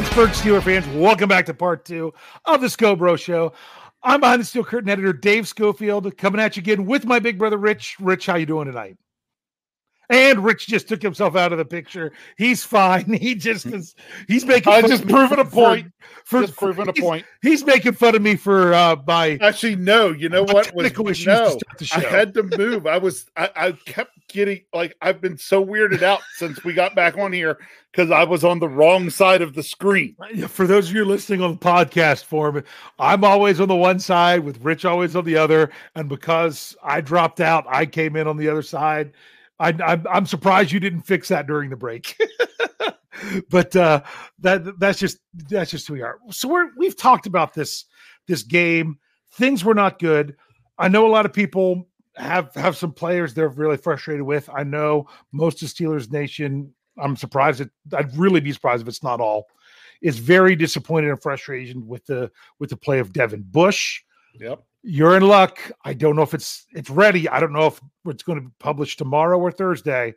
Pittsburgh Steeler fans, welcome back to part two of the Scobro Show. I'm behind the steel curtain editor Dave Schofield, coming at you again with my big brother Rich. Rich, how you doing tonight? And Rich just took himself out of the picture. He's fine. He just is. He's making. I just proving a point. For, just proving a point. He's making fun of me for uh my. Actually, no. You know what was no? to start the I had to move. I was. I, I kept getting like I've been so weirded out since we got back on here because I was on the wrong side of the screen. For those of you listening on the podcast form, I'm always on the one side with Rich always on the other, and because I dropped out, I came in on the other side. I, I'm, I'm surprised you didn't fix that during the break, but uh, that that's just that's just who we are. So we're we've talked about this this game. Things were not good. I know a lot of people have have some players they're really frustrated with. I know most of Steelers Nation. I'm surprised. That, I'd really be surprised if it's not all. Is very disappointed and frustrated with the with the play of Devin Bush. Yep. You're in luck. I don't know if it's it's ready. I don't know if it's going to be published tomorrow or Thursday.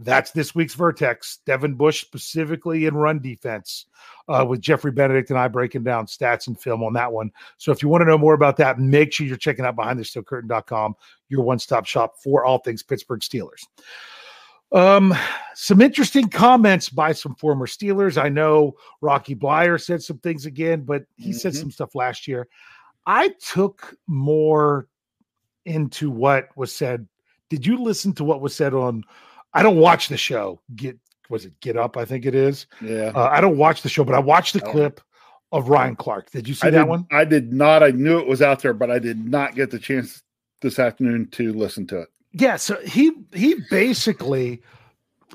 That's this week's Vertex. Devin Bush specifically in run defense, uh, with Geoffrey Benedict and I breaking down stats and film on that one. So if you want to know more about that, make sure you're checking out behindthesteelcurtain.com, your one-stop shop for all things Pittsburgh Steelers. Um, some interesting comments by some former Steelers. I know Rocky Bleier said some things again, but he said Mhm. some stuff last year. I took more into what was said. Did you listen to what was said on? I don't watch the show. Get was it Get Up? I think it is. Yeah. Uh, I don't watch the show, but I watched the clip of Ryan Clark. Did you see I that did, one? I did not. I knew it was out there, but I did not get the chance this afternoon to listen to it. Yeah. So he he basically,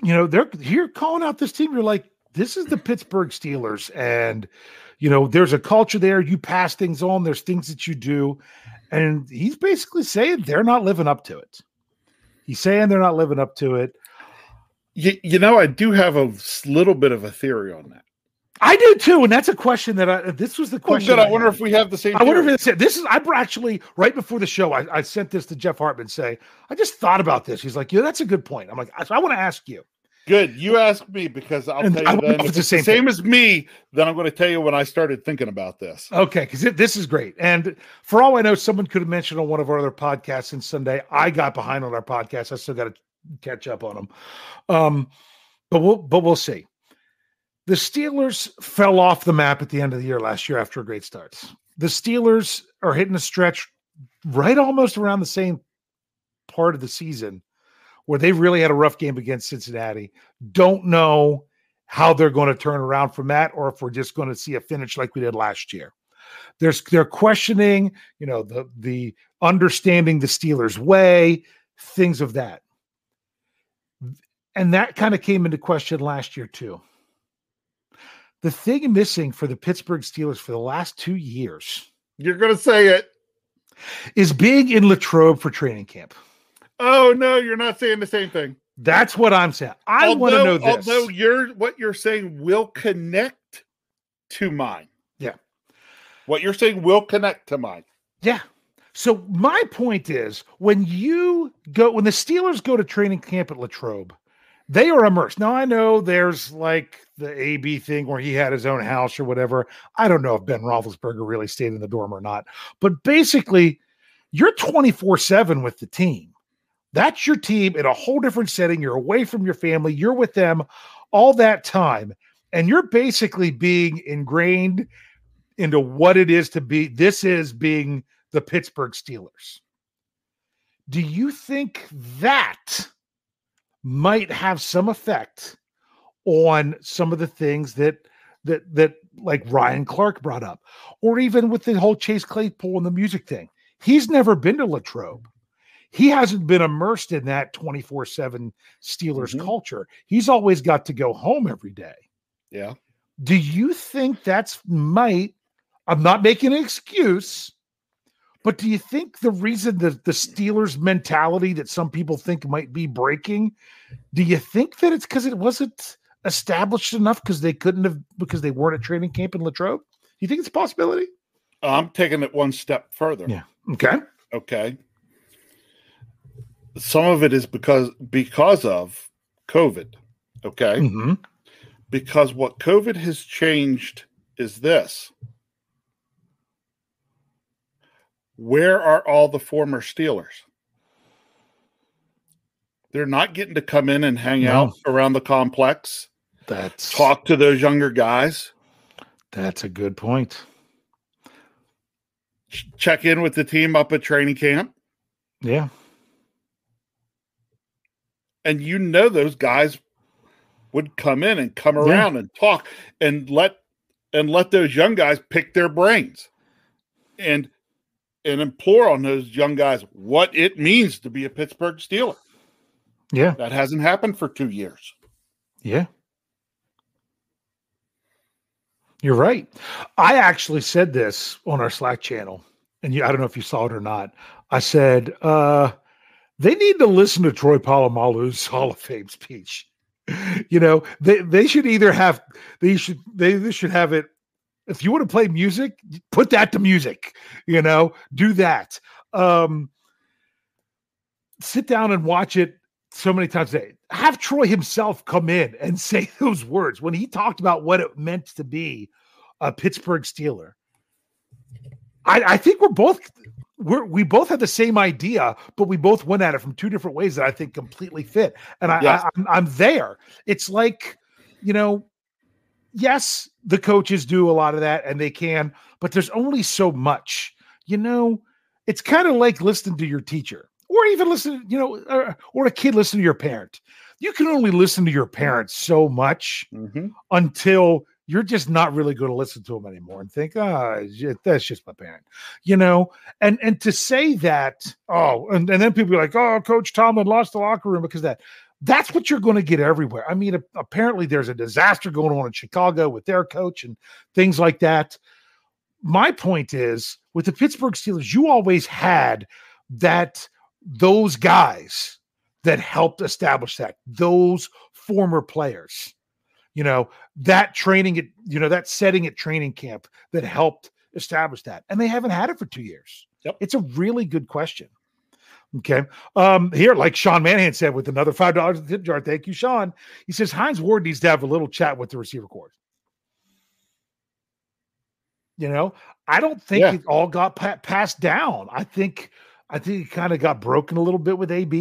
you know, they're you're calling out this team. You're like, this is the Pittsburgh Steelers, and you know, there's a culture there. You pass things on. There's things that you do, and he's basically saying they're not living up to it. He's saying they're not living up to it. You, you know, I do have a little bit of a theory on that. I do too, and that's a question that I. This was the question. good. I wonder had. if we have the same. I wonder theory. if it's this is. I actually right before the show, I, I sent this to Jeff Hartman. Say, I just thought about this. He's like, yeah, that's a good point. I'm like, so I want to ask you. Good. You ask me because I'll And tell you then. it's the same same as me, then I'm going to tell you when I started thinking about this. Okay, because this is great. And for all I know, someone could have mentioned on one of our other podcasts since Sunday. I got behind on our podcast. I still got to catch up on them. Um, but we'll but we'll see. The Steelers fell off the map at the end of the year last year after a great start. The Steelers are hitting a stretch right almost around the same part of the season where they really had a rough game against Cincinnati. Don't know how they're going to turn around from that or if we're just going to see a finish like we did last year. There's they're questioning, you know, the the understanding the Steelers way, things of that. And that kind of came into question last year too. The thing missing for the Pittsburgh Steelers for the last 2 years You're going to say it. is being in Latrobe for training camp. Oh no, you're not saying the same thing. That's what I'm saying. I want to know this. Although you're what you're saying will connect to mine. Yeah. What you're saying will connect to mine. Yeah. So my point is when you go when the Steelers go to training camp at Latrobe, they are immersed. Now I know there's like the AB thing where he had his own house or whatever. I don't know if Ben Roethlisberger really stayed in the dorm or not, but basically, you're 24 7 with the team. That's your team in a whole different setting. You're away from your family, you're with them all that time, and you're basically being ingrained into what it is to be. This is being the Pittsburgh Steelers. Do you think that might have some effect on some of the things that that that like Ryan Clark brought up, or even with the whole Chase Claypool and the music thing? He's never been to Latrobe. He hasn't been immersed in that 24 7 Steelers Mhm. culture. He's always got to go home every day. Yeah. Do you think that's might? I'm not making an excuse, but do you think the reason that the Steelers mentality that some people think might be breaking, do you think that it's because it wasn't established enough because they couldn't have because they weren't at training camp in Latrobe? Do you think it's a possibility? I'm taking it one step further. Yeah. Okay. Okay. Some of it is because because of COVID. Okay. hmm Because what COVID has changed is this. Where are all the former Steelers? They're not getting to come in and hang No. out around the complex, That's talk to those younger guys, That's a good point. check in with the team up at training camp. Yeah. And you know those guys would come in and come Yeah. around and talk and let and let those young guys pick their brains and and implore on those young guys what it means to be a Pittsburgh Steeler. Yeah. That hasn't happened for two years. Yeah. You're right. I actually said this on our Slack channel, and you, I don't know if you saw it or not. I said, uh, they need to listen to Troy Polamalu's Hall of Fame speech. You know, they, they should either have they should they, they should have it. If you want to play music, put that to music, you know, do that. Um sit down and watch it so many times a day. Have Troy himself come in and say those words when he talked about what it meant to be a Pittsburgh Steeler. I, I think we're both we're we both had the same idea, but we both went at it from two different ways that I think completely fit. And I, Yes. I I'm, I'm there. It's like, you know, yes, the coaches do a lot of that and they can, but there's only so much. You know, it's kind of like listening to your teacher or even listen, you know, or, or a kid listening to your parent. You can only listen to your parents so much mm-hmm. until you're just not really going to listen to them anymore and think, ah, oh, that's just my parent, you know. And and to say that, oh, and, and then people are like, oh, Coach Tomlin lost the locker room because that. That's what you're going to get everywhere. I mean, apparently there's a disaster going on in Chicago with their coach and things like that. My point is, with the Pittsburgh Steelers, you always had that those guys that helped establish that those former players you know that training at you know that setting at training camp that helped establish that and they haven't had it for two years. Yep. it's a really good question. Okay um here like sean manahan said with another five dollars in the tip jar thank you sean. He says hines ward needs to have a little chat with the receiver court you know i don't think Yeah. it all got pa- passed down. I think i think it kind of got broken a little bit with ab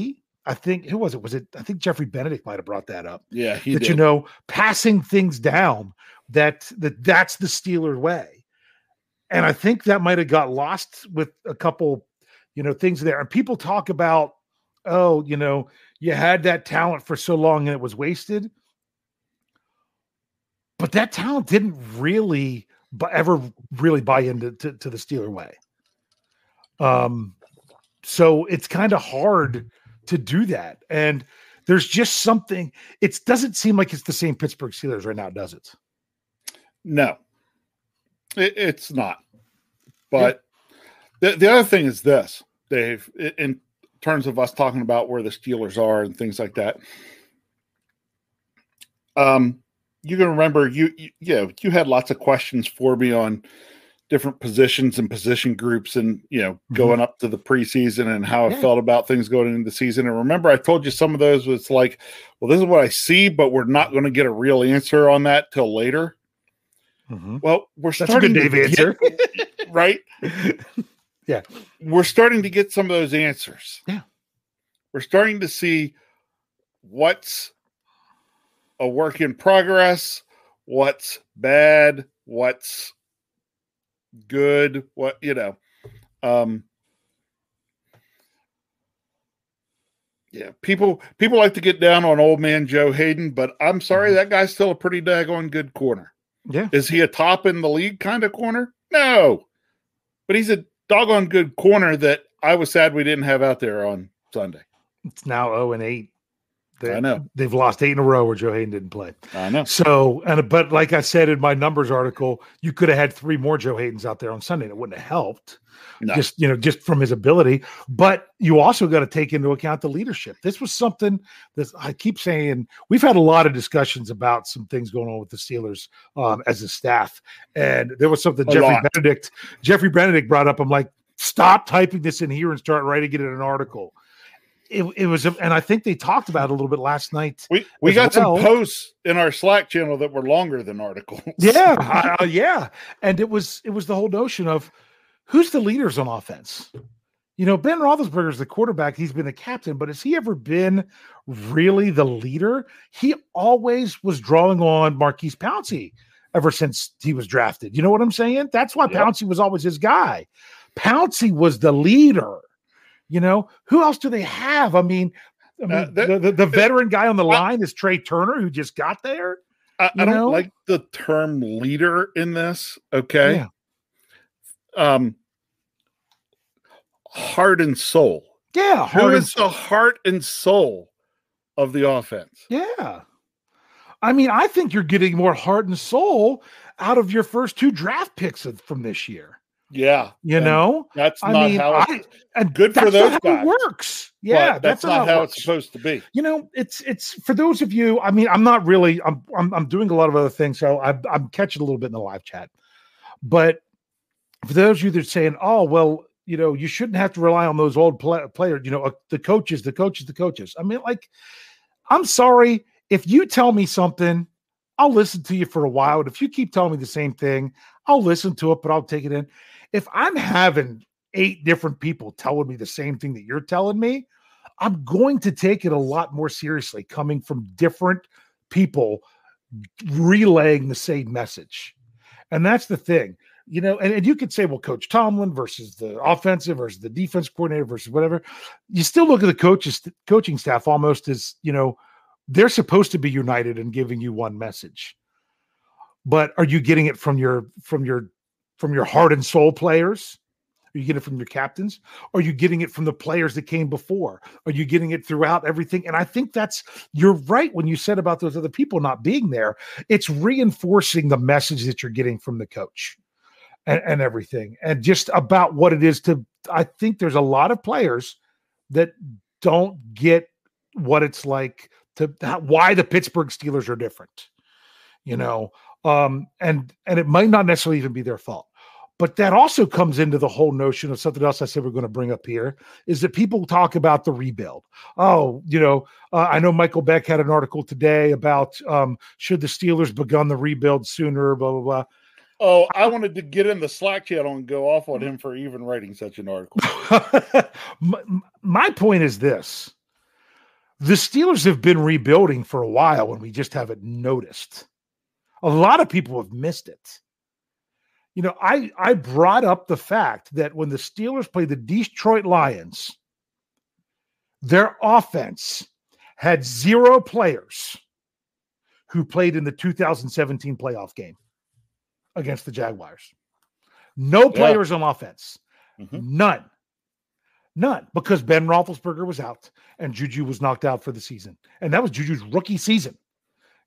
i think who was it was it i think geoffrey benedict might have brought that up Yeah, he that did. you know passing things down that that that's the Steeler way. And I think that might have got lost with a couple, you know, things there. And people talk about, oh, you know, you had that talent for so long and it was wasted. But that talent didn't really bu- ever really buy into to, to the Steeler way. Um, so it's kind of hard to do that. And there's just something it doesn't seem like it's the same Pittsburgh Steelers right now, does it? No, it, it's not. But the, the other thing is this, Dave, in terms of us talking about where the Steelers are and things like that. Um, you can remember you, you, you know, you had lots of questions for me on different positions and position groups and you know mm-hmm. going up to the preseason and how yeah. I felt about things going into the season. And remember, I told you some of those was like, well, this is what I see, but we're not going to get a real answer on that till later. Mm-hmm. Well, we're That's starting a good Dave answer, get, right? yeah, we're starting to get some of those answers. Yeah, we're starting to see what's a work in progress, what's bad, what's good, what you know. Um yeah, people people like to get down on old man Joe Haden, but I'm sorry, mm-hmm. that guy's still a pretty daggone good corner. Yeah. Is he a top in the league kind of corner? No. But he's a doggone good corner that I was sad we didn't have out there on Sunday. It's now 0 and 8. They, I know they've lost eight in a row where Joe Haden didn't play. I know. So, and but like I said in my numbers article, you could have had three more Joe Hadens out there on Sunday, and it wouldn't have helped. No. Just you know, just from his ability. But you also got to take into account the leadership. This was something that I keep saying. We've had a lot of discussions about some things going on with the Steelers um, as a staff, and there was something a Geoffrey lot. Benedict Geoffrey Benedict brought up. I'm like, stop typing this in here and start writing it in an article it, it was, and I think they talked about it a little bit last night. We we got well. some posts in our Slack channel that were longer than articles. Yeah, uh, yeah, and it was it was the whole notion of who's the leaders on offense. You know, Ben Roethlisberger is the quarterback. He's been the captain, but has he ever been really the leader? He always was drawing on Maurkice Pouncey ever since he was drafted. You know what I'm saying? That's why yep. Pouncey was always his guy. Pouncey was the leader you know, who else do they have? I mean, I uh, mean uh, the, the, the, veteran guy on the line is Trey Turner, who just got there. I, I don't know? like the term leader in this. Okay. Yeah. Um, heart and soul. Yeah. Who is the heart and soul of the offense? Yeah. I mean, I think you're getting more heart and soul out of your first two draft picks from this year. Yeah, you know that's I not mean, how I, and good for those guys. works. Yeah, that's, that's, not how, how it's supposed to be. You know, it's it's for those of you. I mean, I'm not really. I'm I'm, I'm doing a lot of other things, so I'm I'm catching a little bit in the live chat. But for those of you that are saying, "Oh, well, you know, you shouldn't have to rely on those old play- players," you know, uh, the coaches, the coaches, the coaches. I mean, like, I'm sorry if you tell me something. I'll listen to you for a while. And if you keep telling me the same thing, I'll listen to it, but I'll take it in if I'm having eight different people telling me the same thing that you're telling me, I'm going to take it a lot more seriously coming from different people relaying the same message. And that's the thing, you know. And, and you could say, well, Coach Tomlin versus the offensive versus the defense coordinator versus whatever. You still look at the coaches, coaching staff almost as, you know, they're supposed to be united in giving you one message. But are you getting it from your from your from your heart and soul players? Are you getting it from your captains? Are you getting it from the players that came before? Are you getting it throughout everything? And I think that's you're right when you said about those other people not being there. It's reinforcing the message that you're getting from the coach and, and everything, and just about what it is to. I think there's a lot of players that don't get what it's like to why the Pittsburgh Steelers are different. You know, um, and and it might not necessarily even be their fault. But that also comes into the whole notion of something else I said we're going to bring up here is that people talk about the rebuild. Oh, you know, uh, I know Michael Beck had an article today about um, should the Steelers begun the rebuild sooner, blah, blah, blah. Oh, I wanted to get in the Slack channel and go off on him for even writing such an article. my, my point is this the Steelers have been rebuilding for a while and we just haven't noticed. A lot of people have missed it. You know, I I brought up the fact that when the Steelers played the Detroit Lions, their offense had zero players who played in the 2017 playoff game against the Jaguars. No players yeah. on offense. Mm-hmm. None. None. Because Ben Roethlisberger was out and Juju was knocked out for the season. And that was Juju's rookie season.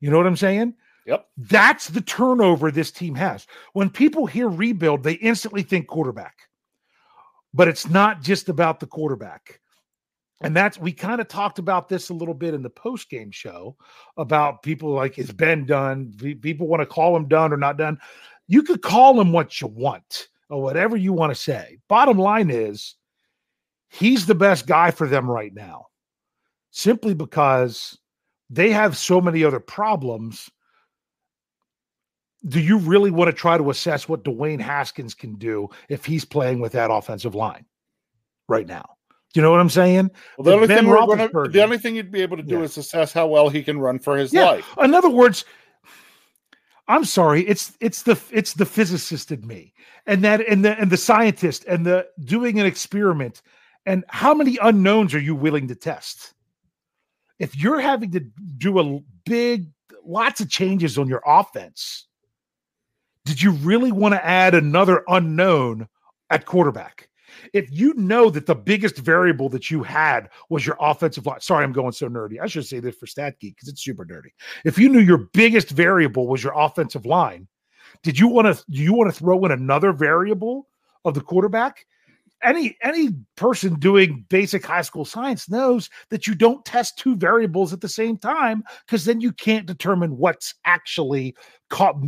You know what I'm saying? Yep. That's the turnover this team has. When people hear rebuild, they instantly think quarterback. But it's not just about the quarterback. And that's we kind of talked about this a little bit in the post game show about people like is Ben done? People want to call him done or not done. you could call him what you want or whatever you want to say. Bottom line is, he's the best guy for them right now, simply because they have so many other problems. Do you really want to try to assess what Dwayne Haskins can do if he's playing with that offensive line right now? Do you know what I'm saying? Well, the, only thing gonna, the only thing you'd be able to do yeah. is assess how well he can run for his yeah. life. In other words, I'm sorry, it's it's the it's the physicist in me, and that and the and the scientist and the doing an experiment. And how many unknowns are you willing to test? If you're having to do a big, lots of changes on your offense, did you really want to add another unknown at quarterback? if you know that the biggest variable that you had was your offensive line, sorry, I'm going so nerdy. I should say this for Stat Geek because it's super nerdy. If you knew your biggest variable was your offensive line, did you want to do you want to throw in another variable of the quarterback? Any any person doing basic high school science knows that you don't test two variables at the same time because then you can't determine what's actually caught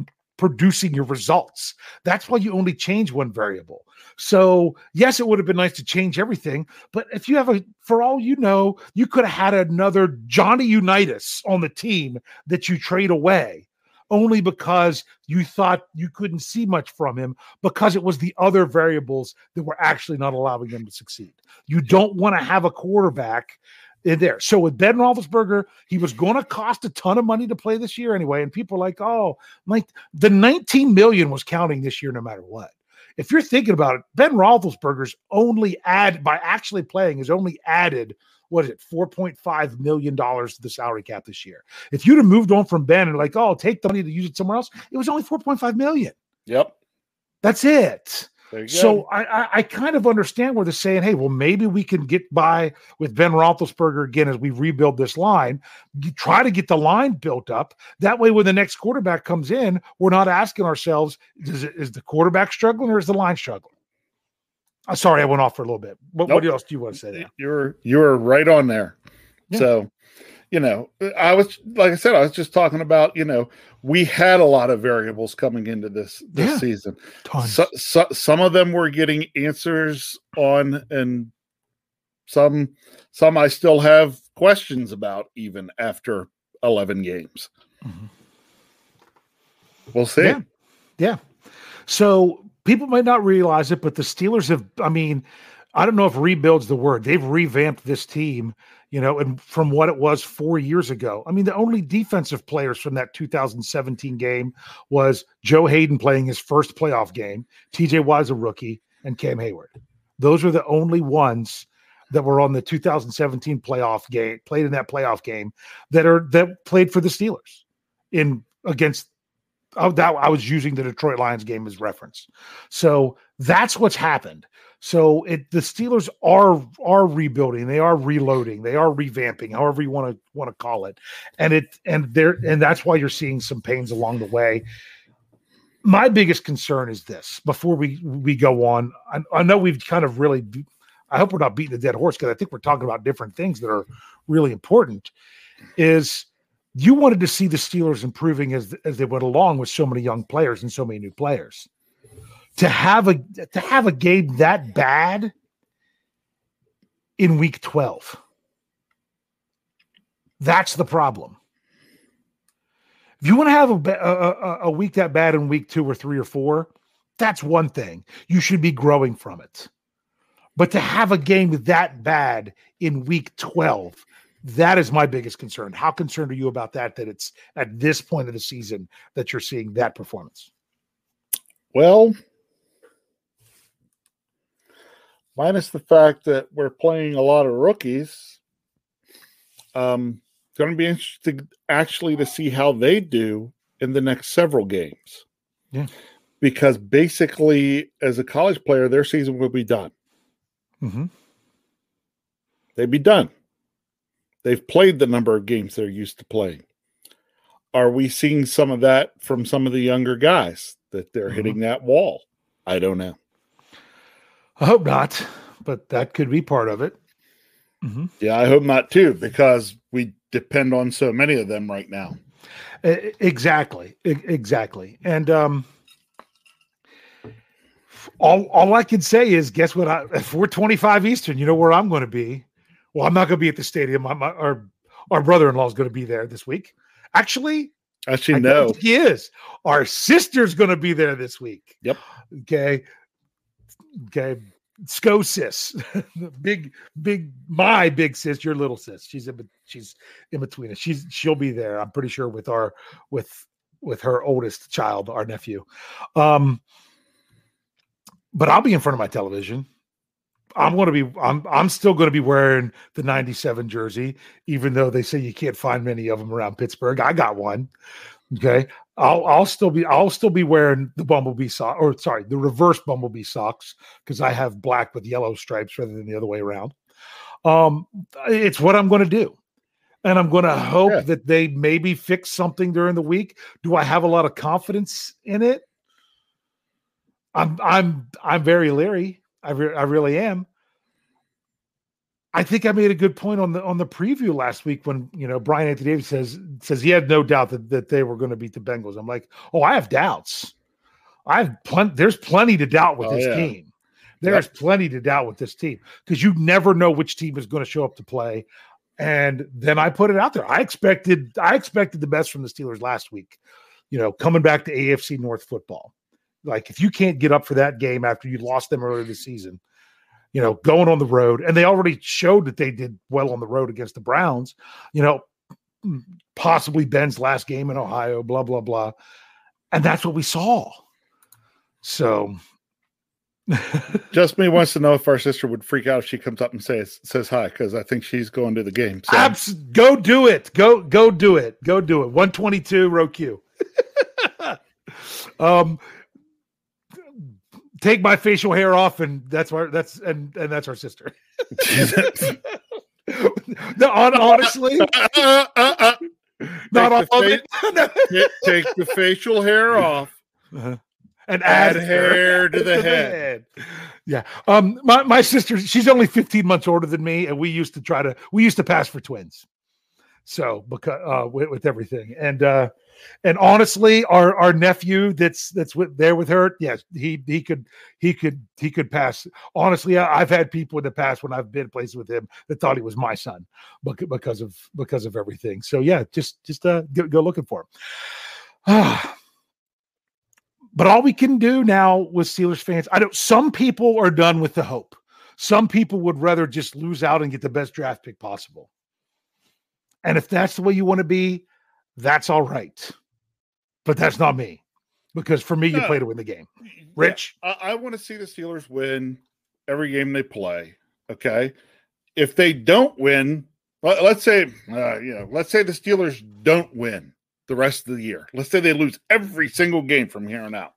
producing your results. That's why you only change one variable. So, yes, it would have been nice to change everything, but if you have a, for all you know, you could have had another Johnny Unitas on the team that you trade away only because you thought you couldn't see much from him because it was the other variables that were actually not allowing him to succeed. You don't want to have a quarterback in there. So with Ben Roethlisberger, he was going to cost a ton of money to play this year anyway, and people are like, "Oh, like the 19 million was counting this year, no matter what." if you're thinking about it, Ben Roethlisberger's only add by actually playing is only added what is it, four point five million dollars to the salary cap this year. If you'd have moved on from Ben and like, oh, take the money to use it somewhere else, it was only four point five million. Yep, that's it. So I, I, I kind of understand where they're saying, hey, well, maybe we can get by with Ben Roethlisberger again as we rebuild this line. You try to get the line built up. That way, when the next quarterback comes in, we're not asking ourselves, is, it, is the quarterback struggling or is the line struggling? Uh, sorry, I went off for a little bit. What, nope. what else do you want to say? There? You're you're right on there. Yeah. So you know, I was like I said, I was just talking about, you know, we had a lot of variables coming into this this yeah, season. So, so, some of them were getting answers on, and some some I still have questions about even after eleven games. Mm-hmm. We'll see. Yeah. yeah. So people might not realize it, but the Steelers have. I mean, I don't know if rebuild's the word. They've revamped this team you know, and from what it was four years ago. I mean, the only defensive players from that 2017 game was Joe Haden playing his first playoff game, TJ Watt a rookie, and Cam Heyward. Those were the only ones that were on the 2017 playoff game, played in that playoff game that are that played for the Steelers in against oh, that I was using the Detroit Lions game as reference. So that's what's happened. So it the Steelers are are rebuilding, they are reloading, they are revamping, however you want to want to call it. And it and there and that's why you're seeing some pains along the way. My biggest concern is this before we we go on. I, I know we've kind of really I hope we're not beating a dead horse because I think we're talking about different things that are really important. Is you wanted to see the Steelers improving as as they went along with so many young players and so many new players to have a to have a game that bad in week 12 that's the problem. If you want to have a, a, a, week that bad in week two or three or four that's one thing. You should be growing from it. But to have a game that bad in week 12 that is my biggest concern. How concerned are you about that that it's at this point of the season that you're seeing that performance? Well minus the fact that we're playing a lot of rookies. Um, it's going to be interesting actually to see how they do in the next several games. Yeah. Because basically, as a college player, their season will be done. Mm-hmm. They'd be done. They've played the number of games they're used to playing. Are we seeing some of that from some of the younger guys that they're mm-hmm. hitting that wall? I don't know. I hope not, but that could be part of it. Mm-hmm. Yeah, I hope not too, because we depend on so many of them right now. Exactly, exactly, and um, all all I can say is, guess what? I, if we're 25 Eastern, you know where I'm going to be. Well, I'm not going to be at the stadium. My, my, our our brother-in-law is going to be there this week. Actually, actually, no, he is. Our sister's going to be there this week. Yep. Okay. Okay. Sco sis, big, big, my big sis, your little sis. She's in, she's in between us. She's she'll be there. I'm pretty sure with our with with her oldest child, our nephew. Um, but I'll be in front of my television. I'm going to be I'm I'm still going to be wearing the 97 jersey even though they say you can't find many of them around Pittsburgh. I got one. Okay. I'll I'll still be I'll still be wearing the bumblebee sock or sorry, the reverse bumblebee socks because I have black with yellow stripes rather than the other way around. Um it's what I'm going to do. And I'm going to hope yeah. that they maybe fix something during the week. Do I have a lot of confidence in it? I'm I'm I'm very leery. I, re- I really am. I think I made a good point on the on the preview last week when you know Brian Anthony Davis says says he had no doubt that, that they were going to beat the Bengals. I'm like, oh, I have doubts. I have plenty. There's plenty to doubt with oh, this yeah. team. There's yep. plenty to doubt with this team because you never know which team is going to show up to play. And then I put it out there. I expected I expected the best from the Steelers last week. You know, coming back to AFC North football. Like if you can't get up for that game after you lost them earlier this season, you know, going on the road, and they already showed that they did well on the road against the Browns, you know, possibly Ben's last game in Ohio, blah, blah, blah. And that's what we saw. So just me wants to know if our sister would freak out if she comes up and says says hi because I think she's going to the game. So. Abs- go do it. Go go do it. Go do it. One twenty two row Q. um, take my facial hair off, and that's why that's and and that's our sister. no, honestly, uh, uh, uh, not all of it. take the facial hair off. Uh-huh. And add, add hair to the, to head. the head. Yeah. Um, my, my sister, she's only 15 months older than me, and we used to try to we used to pass for twins. So because uh with, with everything. And uh and honestly, our our nephew that's that's with, there with her, yes, he he could he could he could pass. Honestly, I, have had people in the past when I've been places with him that thought he was my son, because of because of everything. So yeah, just just uh, go, go looking for him. but all we can do now with Steelers fans, I don't. Some people are done with the hope. Some people would rather just lose out and get the best draft pick possible. And if that's the way you want to be, that's all right. But that's not me because for me, you play to win the game. Rich? Yeah, I, I want to see the Steelers win every game they play. Okay. If they don't win, let, us say, uh, you know, let's say the Steelers don't win the rest of the year. Let's say they lose every single game from here on out.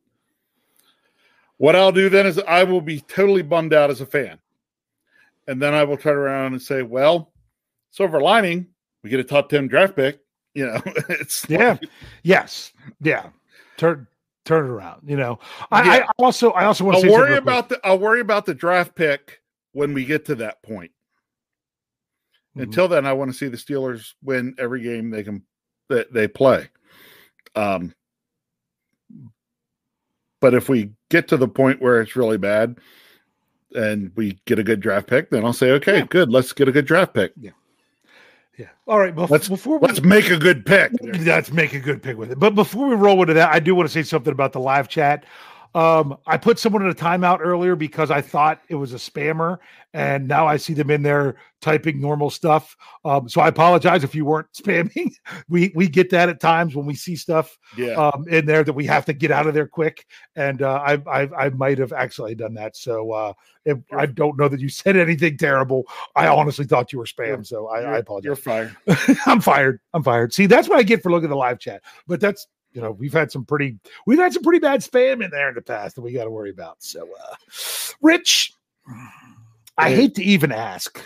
What I'll do then is I will be totally bummed out as a fan. And then I will turn around and say, well, silver lining, we get a top 10 draft pick you know, it's yeah, like, yes, yeah. Turn turn it around. You know, I, yeah. I also I also want to worry about the I'll worry about the draft pick when we get to that point. Mm-hmm. Until then, I want to see the Steelers win every game they can that they play. Um, but if we get to the point where it's really bad and we get a good draft pick, then I'll say, okay, yeah. good, let's get a good draft pick. Yeah. Yeah. All right. Bef- let's before we, let's make a good pick. Let's make a good pick with it. But before we roll into that, I do want to say something about the live chat. Um, I put someone in a timeout earlier because I thought it was a spammer, and now I see them in there typing normal stuff. Um, so I apologize if you weren't spamming. we we get that at times when we see stuff yeah. um, in there that we have to get out of there quick, and uh, I, I I might have actually done that. So uh, if, I don't know that you said anything terrible. I honestly thought you were spam, so I, I apologize. You're fired. I'm fired. I'm fired. See, that's what I get for looking at the live chat. But that's you know we've had some pretty we've had some pretty bad spam in there in the past that we got to worry about. So, uh, Rich, I hate to even ask,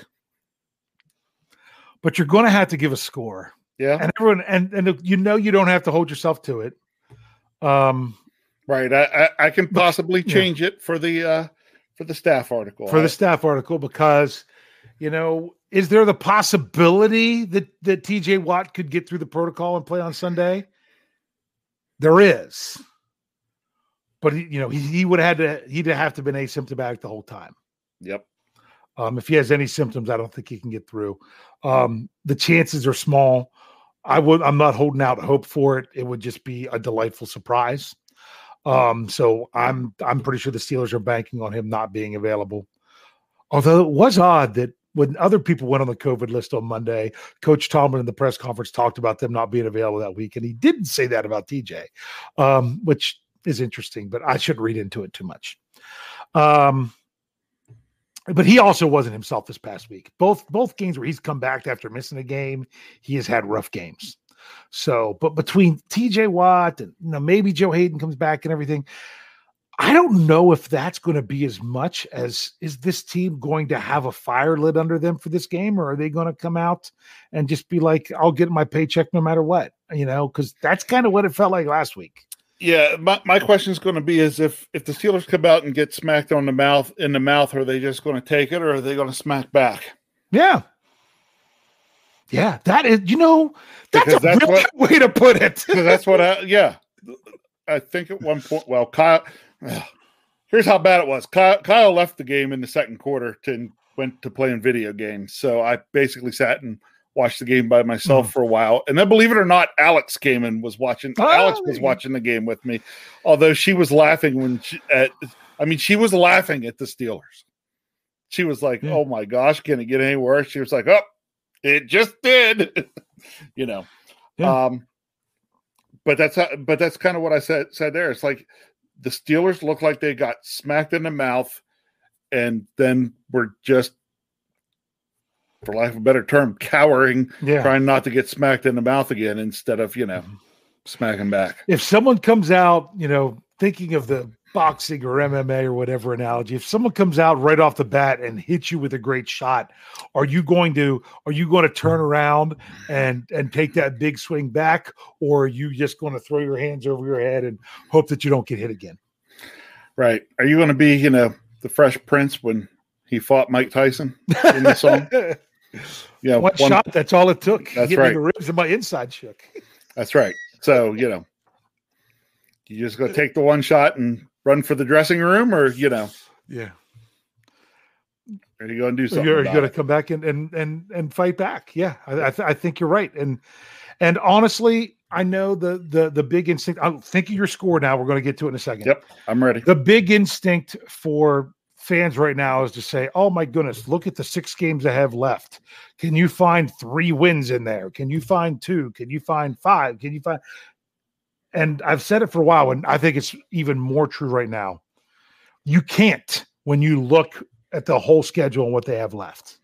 but you're going to have to give a score. Yeah, and everyone and and you know you don't have to hold yourself to it. Um, right. I I, I can possibly change yeah. it for the uh for the staff article. For the staff article because you know is there the possibility that that TJ Watt could get through the protocol and play on Sunday? There is. but he, you know, he, he would have had to he'd have to been asymptomatic the whole time. Yep. Um, if he has any symptoms, I don't think he can get through. Um, the chances are small. I would. I'm not holding out hope for it. It would just be a delightful surprise. Um, so I'm I'm pretty sure the Steelers are banking on him not being available. Although it was odd that when other people went on the COVID list on Monday, Coach Tomlin in the press conference talked about them not being available that week, and he didn't say that about TJ, um, which is interesting. But I shouldn't read into it too much. Um, but he also wasn't himself this past week. Both both games where he's come back after missing a game, he has had rough games. So, but between TJ Watt and you know maybe Joe Haden comes back and everything, I don't know if that's going to be as much as is this team going to have a fire lit under them for this game, or are they going to come out and just be like, "I'll get my paycheck no matter what," you know? Because that's kind of what it felt like last week. Yeah, my, my question is going to be: is if if the Steelers come out and get smacked on the mouth in the mouth, are they just going to take it, or are they going to smack back? Yeah, yeah, that is. You know, that's Because a that's what- way to put it. That's what I yeah. I think at one point, well, Kyle. Here's how bad it was. Kyle, Kyle left the game in the second quarter to went to playing video games. So I basically sat and watched the game by myself for a while. And then, believe it or not, Alex came and was watching. Oh, Alex was watching the game with me, although she was laughing when she. At, I mean, she was laughing at the Steelers. She was like, Yeah. "Oh my gosh, can it get any worse?" She was like, "Oh, it just did," you know. Yeah. Um, but that's how, but that's kind of what I said said there. It's like the Steelers look like they got smacked in the mouth, and then were just, for lack of a better term, cowering, Yeah. trying not to get smacked in the mouth again instead of you know mm-hmm. smacking back. if someone comes out, you know, thinking of the boxing or MMA or whatever analogy, if someone comes out right off the bat and hits you with a great shot, are you going to are you going to turn around and and take that big swing back, or are you just going to throw your hands over your head and hope that you don't get hit again? Right? Are you going to be you know the Fresh Prince when he fought Mike Tyson in the song? Yeah, one, shot, that's all it took. That's Hit me in right. The ribs and my inside shook. That's right. So you know, you just go take the one shot and run for the dressing room, or you know, Yeah. are you going to do something? you're about going to come back and and and and fight back. Yeah, I I, th- I think you're right. And and honestly, I know the the the big instinct. I'll think of your score now. We're going to get to it in a second. Yep, I'm ready. The big instinct for fans right now is to say, "Oh my goodness, look at the six games I have left. Can you find three wins in there? Can you find two? Can you find five? Can you find?" And I've said it for a while, and I think it's even more true right now. You can't when you look at the whole schedule and what they have left.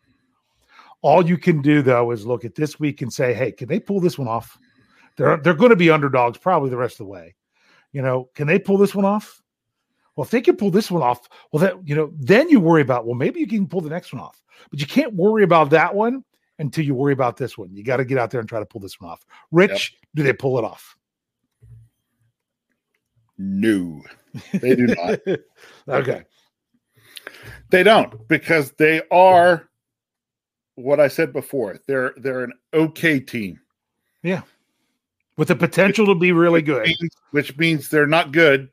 All you can do though is look at this week and say, "Hey, can they pull this one off?" They're they're going to be underdogs probably the rest of the way. You know, can they pull this one off? Well, if they can pull this one off, well, that you know, then you worry about well, maybe you can pull the next one off, but you can't worry about that one until you worry about this one. You got to get out there and try to pull this one off. Rich, do they pull it off? No, they do not. okay. They don't because they are what I said before. They're they're an okay team, Yeah. With the potential to be really good. Means- which means they're not good.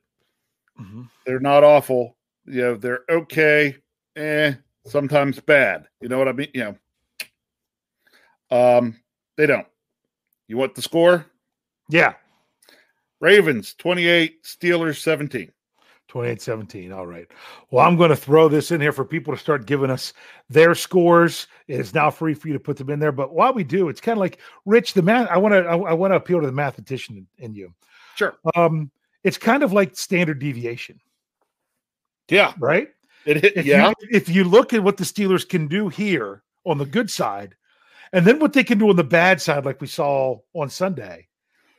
Mhm. They're not awful. You know, they're okay. Eh, sometimes bad. You know what I mean? You know. Um, they don't. You want the score? Yeah. Ravens 28, Steelers 17. 28 17. All right. Well, I'm going to throw this in here for people to start giving us their scores. It is now free for you to put them in there. But while we do, it's kind of like Rich, the math. I want to, I, I want to appeal to the mathematician in, you. Sure. Um, it's kind of like standard deviation, Yeah. right? It hit, If yeah. you if you look at what the Steelers can do here on the good side, and then what they can do on the bad side, like we saw on Sunday,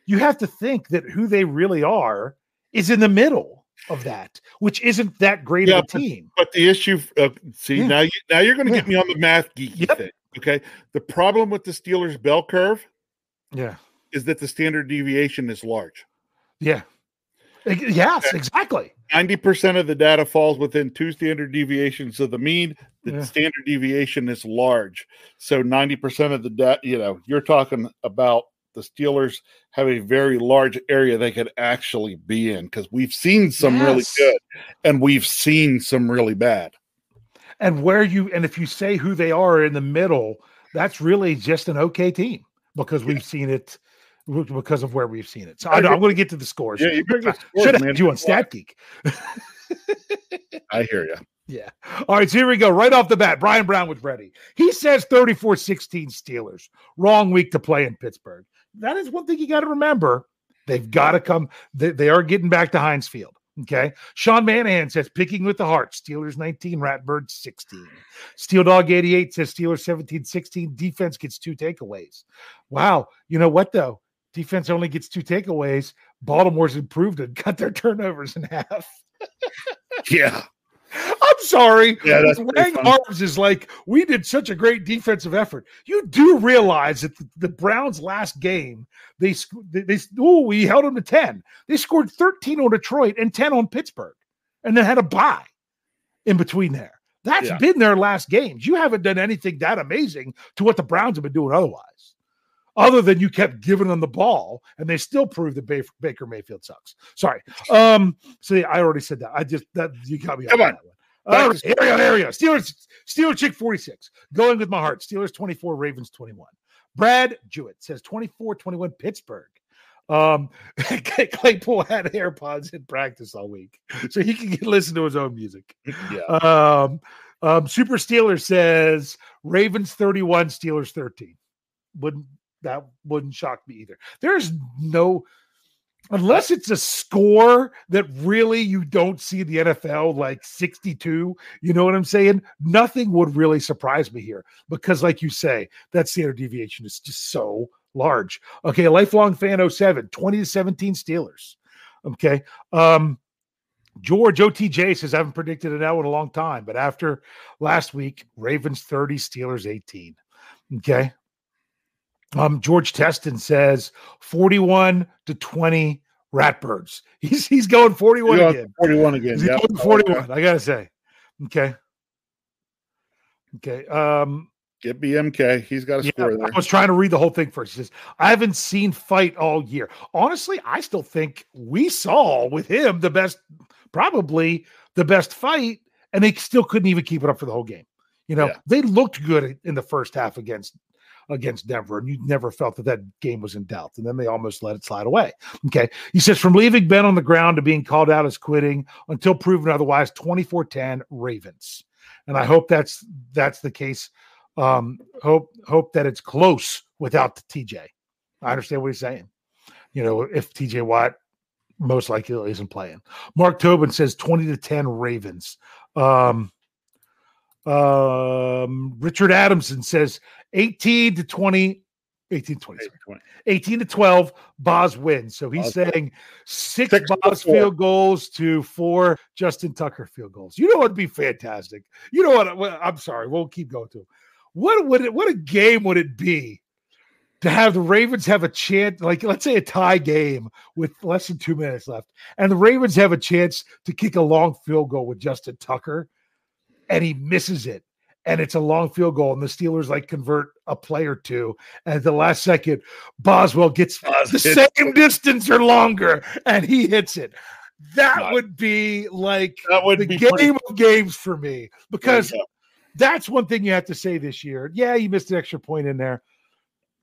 you have to think that who they really are is in the middle of that, which isn't that great Yeah, of a team. But the issue, uh, see Yeah. now, you, now you're going to get me on the math geeky Yep. thing. Okay, the problem with the Steelers bell curve Yeah. is that the standard deviation is large. Yeah. Yes, exactly. Ninety percent of the data falls within two standard deviations of the mean. The Yeah. standard deviation is large, so ninety percent of the data. You know, you're talking about the Steelers have a very large area they could actually be in because we've seen some yes. really good and we've seen some really bad. And where you and if you say who they are in the middle, that's really just an okay team because we've seen it because of where we've seen it. So I, am going to get to the scores. Yeah, you should have you on Stat Geek. I hear you. Yeah. All right. So here we go. Right off the bat, Brian Brown was ready. He says 34 16 Steelers. Wrong week to play in Pittsburgh. That is one thing you got to remember. They've got to come. They, they, are getting back to Heinz Field. Okay. Sean Manahan says picking with the heart. Steelers 19, Ratbird 16. Steel Dog 88 says Steelers 17 16. Defense gets two takeaways. Wow. You know what, though? Defense only gets two takeaways. Baltimore's improved and cut their turnovers in half. yeah. I'm sorry. Yeah, that's Wang Arms is like, we did such a great defensive effort. You do realize that the, the Browns' last game, they they, they oh, we held them to 10. They scored 13 on Detroit and 10 on Pittsburgh, and then had a bye in between there. That's yeah. been their last games. You haven't done anything that amazing to what the Browns have been doing otherwise other than you kept giving them the ball and they still proved that Baker Mayfield sucks. Sorry. Um, so yeah, I already said that. I just that you got me. Come on. All right, here we go. Here we go. Steelers, Steelers chick 46. Going with my heart. Steelers 24, Ravens 21. Brad Jewett says 24 21 Pittsburgh. Um, Claypool had AirPods in practice all week, so he can listen to his own music. Yeah. Um, um, Super Steelers says Ravens 31, Steelers 13. Wouldn't that wouldn't shock me either. There's no unless it's a score that really you don't see the NFL like 62, you know what I'm saying? Nothing would really surprise me here because, like you say, that standard deviation is just so large. Okay, lifelong fan 07, 20 to 17 Steelers. Okay. Um, George OTJ says, I haven't predicted an L in a long time, but after last week, Ravens 30, Steelers 18. Okay. Um, George Teston says 41 to 20 Ratbirds. He's he's going 41 he's again. 41 again. He's going 41. I gotta say. Okay. Okay. Um get BMK. He's got a yeah, score there. I was trying to read the whole thing first. He says, I haven't seen fight all year. Honestly, I still think we saw with him the best, probably the best fight, and they still couldn't even keep it up for the whole game. You know, yeah. they looked good in the first half against against Denver, and you never felt that that game was in doubt. And then they almost let it slide away. Okay. He says, from leaving Ben on the ground to being called out as quitting until proven otherwise, 24 10 Ravens. And I hope that's that's the case. Um, hope hope that it's close without the TJ. I understand what he's saying. You know, if TJ Watt most likely isn't playing. Mark Tobin says 20 to 10 Ravens. Um, um, Richard Adamson says 18 to 20, 18 20, 20. 18 to 12, Boz wins. So he's Boz saying six, six Boz field goals to four Justin Tucker field goals. You know what would be fantastic? You know what? I'm sorry, we'll keep going to. What would it, what a game would it be to have the Ravens have a chance, like let's say a tie game with less than two minutes left, and the Ravens have a chance to kick a long field goal with Justin Tucker and he misses it and it's a long field goal, and the Steelers like convert a play or two. And at the last second, Boswell gets Bos the same distance or longer, and he hits it. That would be like that would the game pretty- of games for me because that's one thing you have to say this year. Yeah, you missed an extra point in there.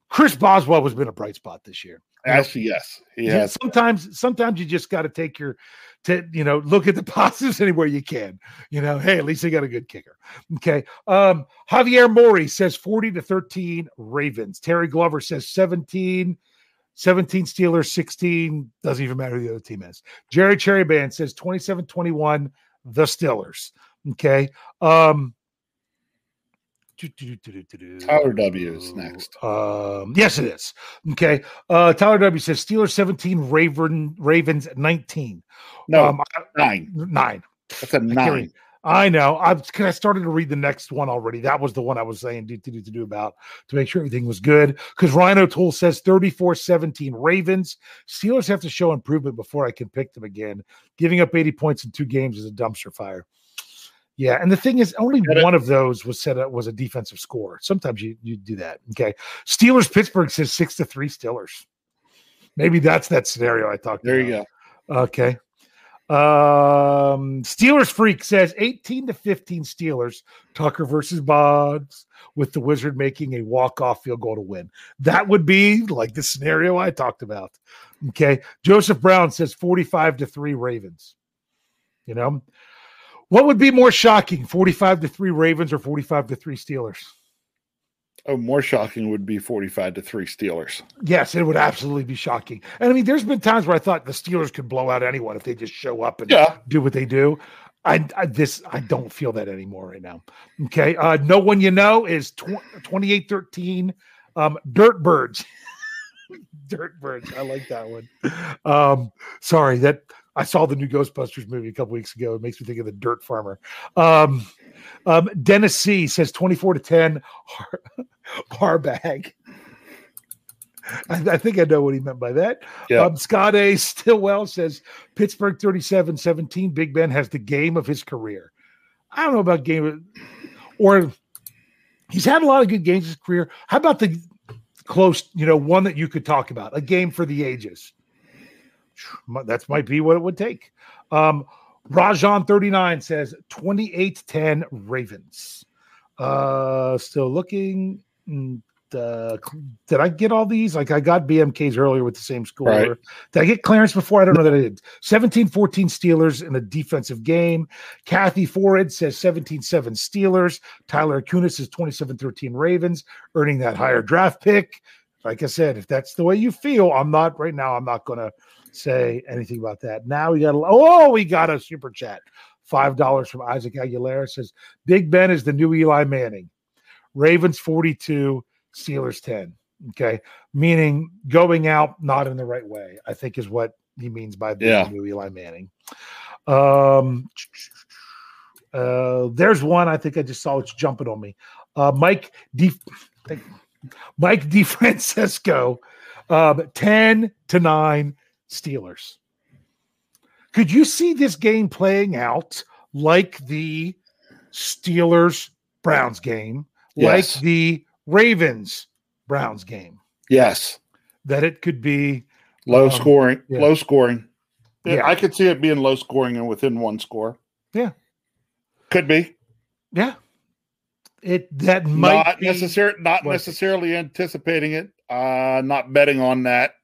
Chris Boswell has been a bright spot this year. Actually, yes, he has. Sometimes, sometimes you just got to take your, to you know, look at the positives anywhere you can. You know, hey, at least they got a good kicker. Okay. Um, Javier Mori says forty to thirteen Ravens. Terry Glover says 17, 17 Steelers, sixteen. Doesn't even matter who the other team is. Jerry Cherry Band says 27-21 the Steelers. Okay. Um, Tyler W is next. Um, yes, it is. Okay. Uh, Tyler W says Steelers 17, Raven, Ravens 19. No, um, nine. Nine. That's a nine. I, I know. I've I started to read the next one already. That was the one I was saying do, to do do about to make sure everything was good. Because Ryan O'Toole says 34 17 Ravens. Steelers have to show improvement before I can pick them again. Giving up 80 points in two games is a dumpster fire. Yeah, and the thing is, only one of those was set up was a defensive score. Sometimes you you do that. Okay, Steelers Pittsburgh says six to three Steelers. Maybe that's that scenario I talked. There about. you go. Okay. Um, Steelers Freak says 18 to 15 Steelers. Tucker versus Bonds with the Wizard making a walk-off field goal to win. That would be like the scenario I talked about. Okay. Joseph Brown says 45 to 3 Ravens. You know, what would be more shocking, 45 to 3 Ravens or 45 to 3 Steelers? Oh, more shocking would be 45 to 3 Steelers. Yes, it would absolutely be shocking. And I mean, there's been times where I thought the Steelers could blow out anyone if they just show up and Yeah. do what they do. I, I this I don't feel that anymore right now. Okay. Uh no one you know is tw- 2813 um Dirt Birds. Dirt Birds. I like that one. Um sorry that I saw the new Ghostbusters movie a couple weeks ago. It makes me think of the Dirt Farmer. Um um Dennis C says 24 to 10 Har- Harbag. I, I think I know what he meant by that. Yeah. Um, Scott A. Stillwell says Pittsburgh 37 17. Big Ben has the game of his career. I don't know about game, of- or he's had a lot of good games in his career. How about the close, you know, one that you could talk about, a game for the ages? That might be what it would take. Um, Rajan 39 says 28 10 Ravens. Uh, still looking. Uh, did I get all these? Like I got BMKs earlier with the same score. Right. Did I get Clarence before? I don't know that I did. 17 14 Steelers in a defensive game. Kathy Forred says 17 7 Steelers. Tyler Kunis is 27 13 Ravens, earning that higher draft pick. Like I said, if that's the way you feel, I'm not right now. I'm not going to say anything about that. Now we got, a, oh, we got a super chat. $5 from Isaac Aguilera says Big Ben is the new Eli Manning. Ravens 42, Steelers 10. Okay. Meaning going out not in the right way, I think is what he means by being Yeah. the new Eli Manning. Um, uh, there's one I think I just saw it's jumping on me. Uh, Mike D. Mike DeFrancesco, um, 10 to 9 Steelers. Could you see this game playing out like the Steelers Browns game, Yes. like the Ravens Browns game? Yes. That it could be, Low Um, scoring. yeah. Low scoring. Yeah, Yeah. I could see it being low scoring and within one score. Yeah. Could be. yeah, it that might not be, necessarily not What? necessarily anticipating it. Uh not betting on that.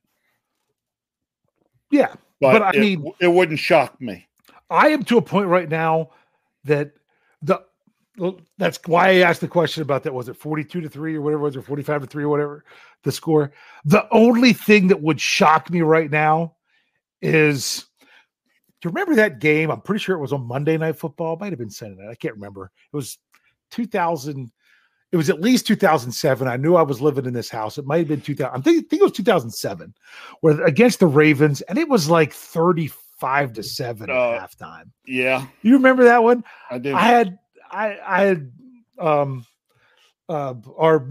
yeah. But, But I it, mean- it wouldn't shock me. I am to a point right now that the well, that's why I asked the question about that. Was it 42 to 3 or whatever it was, or 45 to 3 or whatever the score? The only thing that would shock me right now is do you remember that game? I'm pretty sure it was on Monday Night Football. It might have been Sunday night. I can't remember. It was 2000. It was at least 2007. I knew I was living in this house. It might have been 2000. I'm thinking, I think it was 2007, where against the Ravens, and it was like 35 to 7 Uh, at halftime. Yeah, You remember that one? I do. I had I I um uh our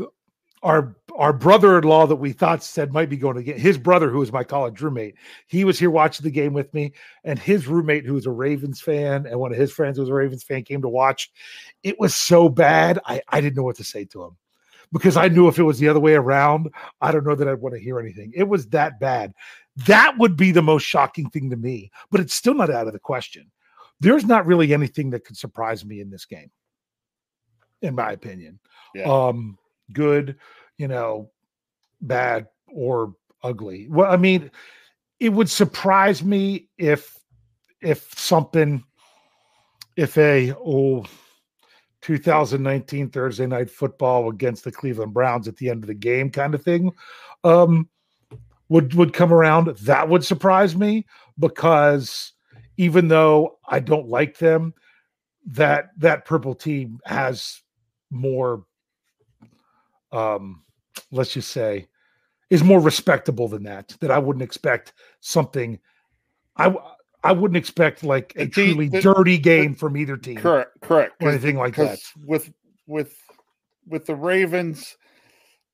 our our brother-in-law that we thought said might be going to get his brother who was my college roommate. He was here watching the game with me, and his roommate who was a Ravens fan and one of his friends who was a Ravens fan came to watch. It was so bad, I I didn't know what to say to him. Because I knew if it was the other way around, I don't know that I'd want to hear anything. It was that bad. That would be the most shocking thing to me, but it's still not out of the question there's not really anything that could surprise me in this game, in my opinion. Yeah. Um, good, you know, bad or ugly. Well, I mean, it would surprise me if if something if a oh 2019 Thursday night football against the Cleveland Browns at the end of the game kind of thing um would would come around that would surprise me because even though I don't like them, that that purple team has more um let's just say is more respectable than that that I wouldn't expect something I I wouldn't expect like a The team- truly the- dirty game from either team correct, correct. or anything like that. With with with the Ravens,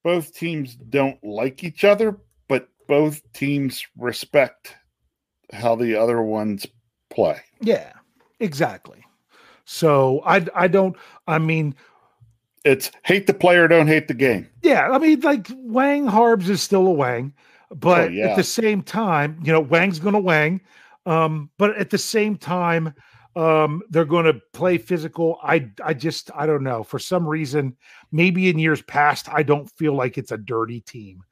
both teams don't like each other, but both teams respect how the other ones play. Yeah, exactly. So I I don't. I mean, it's hate the player, don't hate the game. Yeah, I mean, like Wang Harbs is still a Wang, but oh, yeah. at the same time, you know, Wang's going to Wang. Um, but at the same time, um, they're going to play physical. I I just I don't know. For some reason, maybe in years past, I don't feel like it's a dirty team.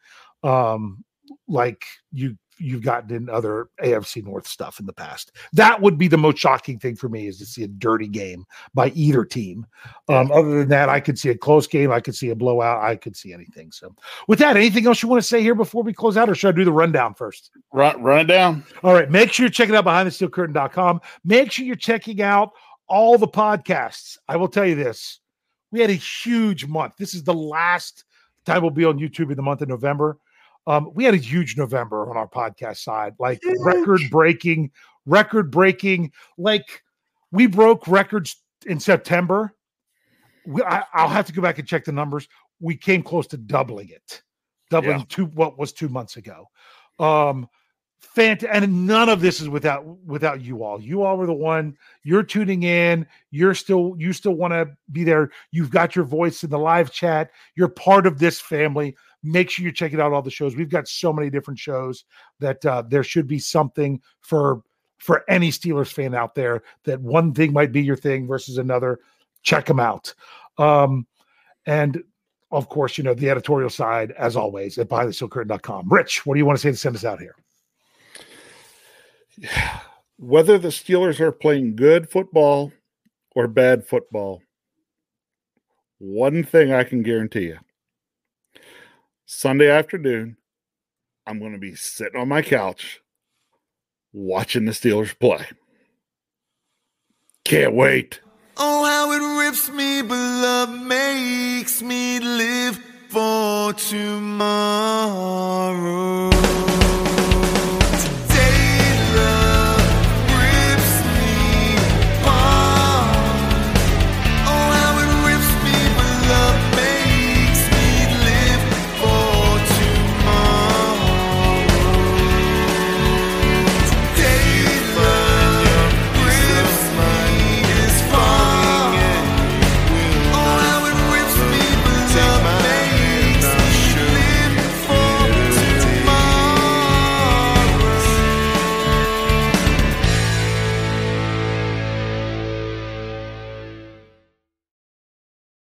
Um, like you you've gotten in other AFC North stuff in the past. That would be the most shocking thing for me is to see a dirty game by either team. Um, other than that, I could see a close game. I could see a blowout. I could see anything. So, with that, anything else you want to say here before we close out, or should I do the rundown first? Run, run it down. All right. Make sure you're checking out behindthesteelcurtain.com. Make sure you're checking out all the podcasts. I will tell you this we had a huge month. This is the last time we'll be on YouTube in the month of November. Um, we had a huge November on our podcast side, like record breaking, record breaking. Like we broke records in September. We, I, will have to go back and check the numbers. We came close to doubling it, doubling yeah. two what was two months ago. Um, fant- and none of this is without without you all. You all were the one. You're tuning in. You're still you still want to be there. You've got your voice in the live chat. You're part of this family make sure you're checking out all the shows. We've got so many different shows that uh, there should be something for for any Steelers fan out there that one thing might be your thing versus another. Check them out. Um, and of course, you know, the editorial side, as always, at behindthesteelcurtain.com. Rich, what do you want to say to send us out here? Whether the Steelers are playing good football or bad football, one thing I can guarantee you Sunday afternoon, I'm going to be sitting on my couch watching the Steelers play. Can't wait. Oh, how it rips me, but love makes me live for tomorrow.